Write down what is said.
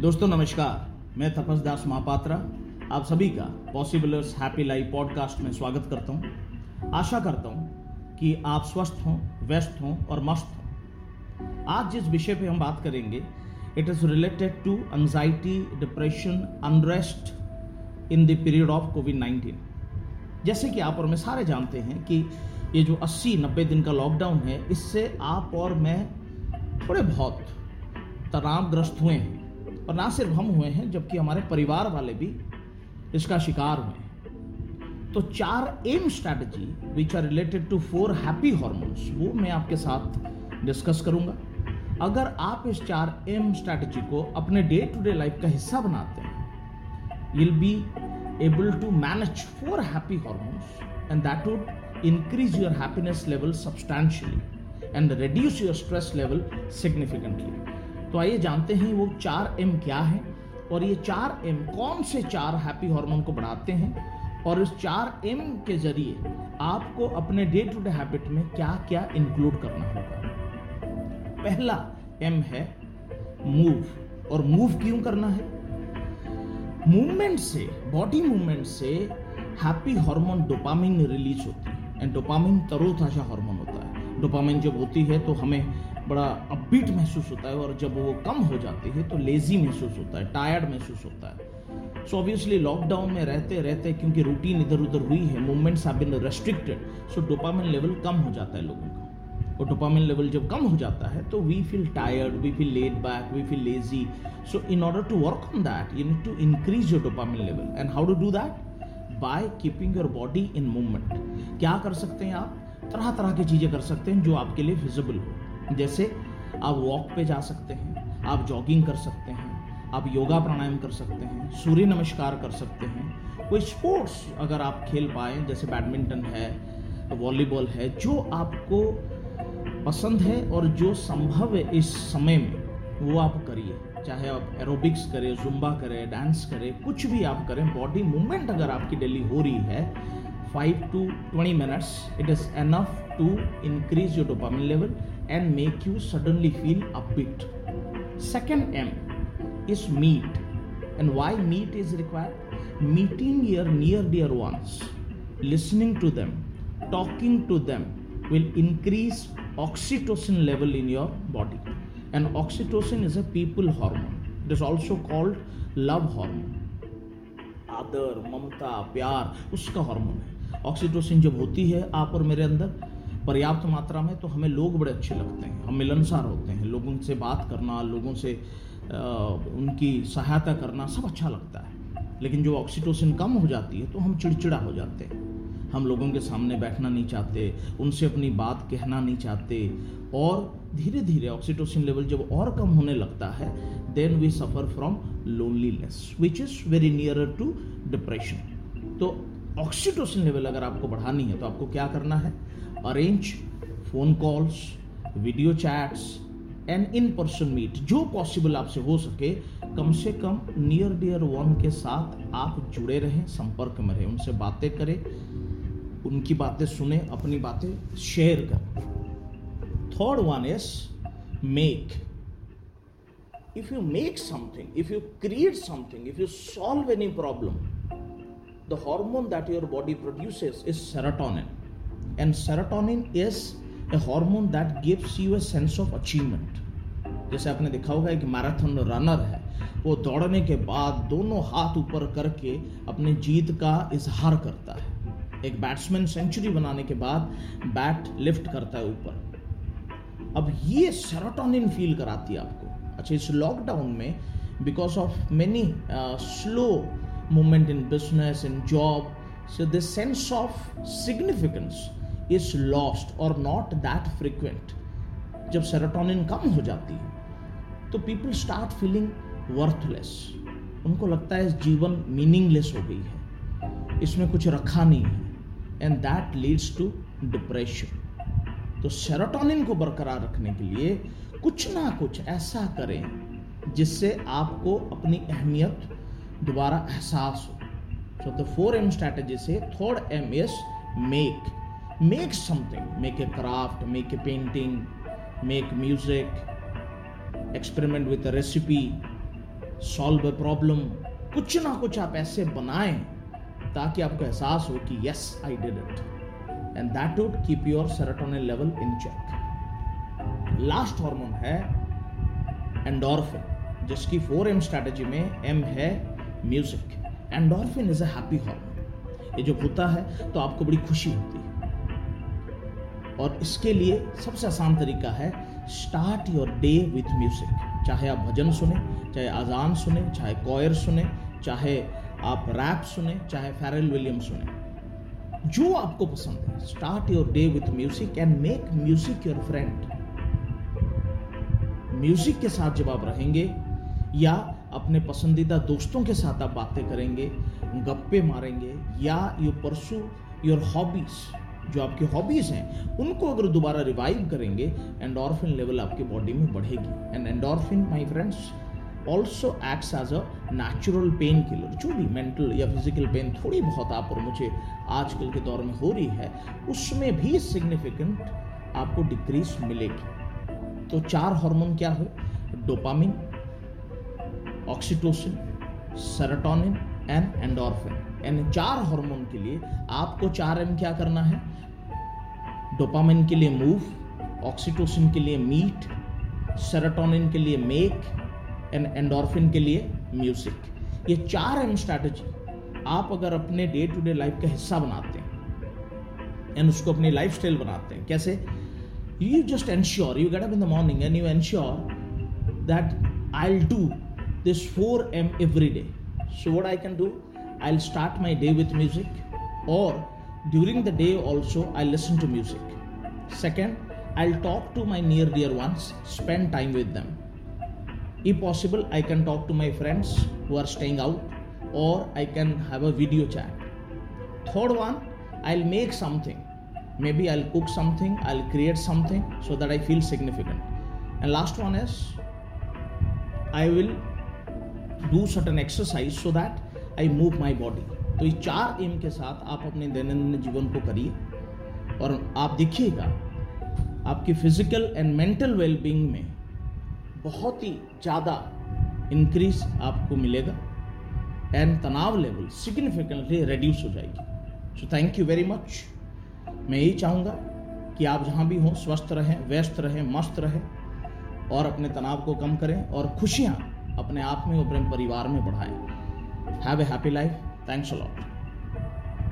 दोस्तों, नमस्कार। मैं तपस दास महापात्रा। आप सभी का पॉसिबलर्स हैप्पी लाइफ पॉडकास्ट में स्वागत करता हूँ। आशा करता हूँ कि आप स्वस्थ हों, व्यस्त हों और मस्त हों। आज जिस विषय पे हम बात करेंगे it is related to anxiety depression unrest in the period of COVID nineteen जैसे कि आप और मैं सारे जानते हैं कि ये जो 80-90 दिन का लॉकडाउन है, इससे आप और मैं थोड़े बहुत तनावग्रस्त हुए हैं। और ना सिर्फ़ हम हुए हैं, जबकि हमारे परिवार वाले भी इसका शिकार हुए हैं। तो चार M strategy which are related to four happy hormones वो मैं आपके साथ डिस्कस करूँगा। अगर आप इस चार एम स्ट्रैटेजी को अपने डे टू डे लाइफ का हिस्सा बनाते हैं will be able to manage four happy hormones and that would increase your happiness level substantially and reduce your stress level significantly तो आइए जानते हैं वो चार एम क्या है। और ये चार एम कौन से चार हैप्पी हार्मोन को बढ़ाते हैं? और इस चार एम के ज़रिए आपको अपने डे टू डे हैबिट में क्या क्या इंक्लूड करना होगा। पहला एम है मूव और मूव क्यों करना है? मूवमेंट से बॉडी मूवमेंट से हैप्पी हार्मोन डोपामिन रिलीज़ होती है। एंड डोपामिन तरोताजा हार्मोन होता है। डोपामिन जब होती है तो हमें बड़ा अपबीट महसूस होता है और जब वो कम हो जाती है तो लेजी महसूस होता है टायर्ड महसूस होता है। सो ऑब्वियसली लॉकडाउन में रहते रहते क्योंकि रूटीन इधर उधर हुई है movements have been restricted so dopamine level कम हो जाता है लोगों का। और डोपामिन लेवल जब कम हो जाता है तो we feel tired we feel laid back we feel lazy so in order to work on that you need to increase your dopamine level and how to do that by keeping your body in movement क्या कर सकते हैं आप? तरह तरह की चीज़ें कर सकते हैं जो आपके लिए फिजिबल हो। जैसे आप वॉक पे जा सकते हैं, आप जॉगिंग कर सकते हैं, आप योगा प्राणायाम कर सकते हैं, सूर्य नमस्कार कर सकते हैं। कोई स्पोर्ट्स अगर आप खेल पाए, जैसे बैडमिंटन है वॉलीबॉल है, जो आपको पसंद है और जो संभव है इस समय में, वो आप करिए। चाहे आप एरोबिक्स करें जुम्बा करें डांस करें, कुछ भी आप करें बॉडी मूवमेंट अगर आपकी डेली हो रही है five to twenty minutes it is enough to increase your dopamine level and make you suddenly feel upbeat. Second M is meet. And why meet is required? Meeting your near dear ones, listening to them, talking to them will increase oxytocin level in your body. And oxytocin is a people hormone. It is also called love hormone. आदर ममता प्यार उसका hormone है oxytocin जब होती है आप और मेरे अंदर पर्याप्त मात्रा में तो हमें लोग बड़े अच्छे लगते हैं। हम मिलनसार होते हैं। लोगों से बात करना, लोगों से उनकी सहायता करना सब अच्छा लगता है। लेकिन जो ऑक्सीटोसिन कम हो जाती है तो हम चिड़चिड़ा हो जाते हैं। हम लोगों के सामने बैठना नहीं चाहते, उनसे अपनी बात कहना नहीं चाहते। और धीरे धीरे ऑक्सीटोसिन लेवल जब और कम होने लगता है then we suffer from loneliness which is very near to depression तो ऑक्सीटोसिन लेवल अगर आपको बढ़ानी है तो आपको क्या करना है? Arrange phone calls video chats and in person meet जो पॉसिबल आपसे हो सके कम से कम नियर डियर वन के साथ आप जुड़े रहें संपर्क में रहें उनसे बातें करें उनकी बातें सुने अपनी बातें शेयर करें third one is make if you make something, if you create something, if you solve any problem, the hormone that your body produces is serotonin. And serotonin is a hormone that gives you a sense of achievement. जैसे आपने देखा होगा, एक marathon runner है। वो दौड़ने के बाद दोनों हाथ ऊपर करके अपने जीत का इजहार करता है। एक बैट्समैन सेंचुरी बनाने के बाद बैट लिफ्ट करता है ऊपर। अब ये सेरोटोनिन फील कराती है आपको। अच्छा इस लॉकडाउन में because of many slow movement in business in job so this sense of significance is lost और नॉट दैट फ्रिक्वेंट जब सेरोटोनिन कम हो जाती है तो पीपल स्टार्ट फीलिंग वर्थलेस उनको लगता है जीवन मीनिंगलेस हो गई है, इसमें कुछ रखा नहीं है and that leads to depression तो सेरोटोनिन को बरकरार रखने के लिए कुछ ना कुछ ऐसा करें जिससे आपको अपनी अहमियत दोबारा एहसास हो। So the four M strategy से third M is make make something, make a craft, make a painting, make music with a recipe solve a problem कुछ ना कुछ आप ऐसे बनाएँ ताकि आपको एहसास हो कि yes I did it and that would keep your serotonin level in check last hormone है एंडोर्फिन जिसकी फोर एम स्ट्रैटेजी में एम है music endorphin is a happy hormone ये जब होता है तो आपको बड़ी खुशी होती है। और इसके लिए सबसे आसान तरीका है start your day with music चाहे आप भजन सुने, चाहे अजान सुने, चाहे कॉयर सुने, चाहे आप रैप सुने, चाहे फेरल विलियम सुने। जो आपको पसंद है start your day with music and make music your friend music के साथ जब आप रहेंगे, या अपने पसंदीदा दोस्तों के साथ आप बातें करेंगे, गप्पे मारेंगे, या यू परसू योर हॉबीज जो आपकी हॉबीज हैं, उनको अगर दोबारा रिवाइव करेंगे एंडोरफिन लेवल आपकी बॉडी में बढ़ेगी। And endorphin my friends also acts as a natural painkiller जो भी मेंटल या फ़िज़िकल पेन थोड़ी बहुत आप और मुझे आजकल के दौर में हो रही है, उसमें भी सिग्निफिकेंट आपको डिक्रीज मिलेगी। तो चार हार्मोन क्या है? Dopamine oxytocin serotonin and endorphin इन चार हार्मोन के लिए आपको चार एम क्या करना है? डोपामिन के लिए मूव ऑक्सीटोसिन के लिए मीट सेरोटोनिन के लिए मेक एंड एंडोर्फिन के लिए म्यूज़िक ये चार एम स्ट्रैटेजी आप अगर अपने डे टू डे लाइफ का हिस्सा बनाते हैं एंड उसको अपनी लाइफ स्टाइल बनाते हैं, कैसे? You just ensure you get up in the morning and you ensure that I do this four M every day so what I can do I'll start my day with music, or during the day also I'll listen to music. Second, I'll talk to my near dear ones, spend time with them. If possible, I can talk to my friends who are staying out, or I can have a video chat. Third one, I'll make something. Maybe I'll cook something, I'll create something so that I feel significant. And last one is I will do certain exercise so that I move my body तो ये चार M के साथ आप अपने दैनंदिन जीवन को करिए और आप देखिएगा, आपकी फ़िज़िकल एंड मेंटल वेलबींग में बहुत ही ज़्यादा इंक्रीज आपको मिलेगा एंड तनाव लेवल सिग्निफिकेंटली रिड्यूस हो जाएगी। So thank you very much मैं यही चाहूँगा कि आप जहाँ भी हों, स्वस्थ रहें, व्यस्त रहें, मस्त रहें और अपने तनाव को कम करें और खुशियाँ अपने आप में और अपने परिवार में बढ़ाएँ। Have a happy life. Thanks a lot.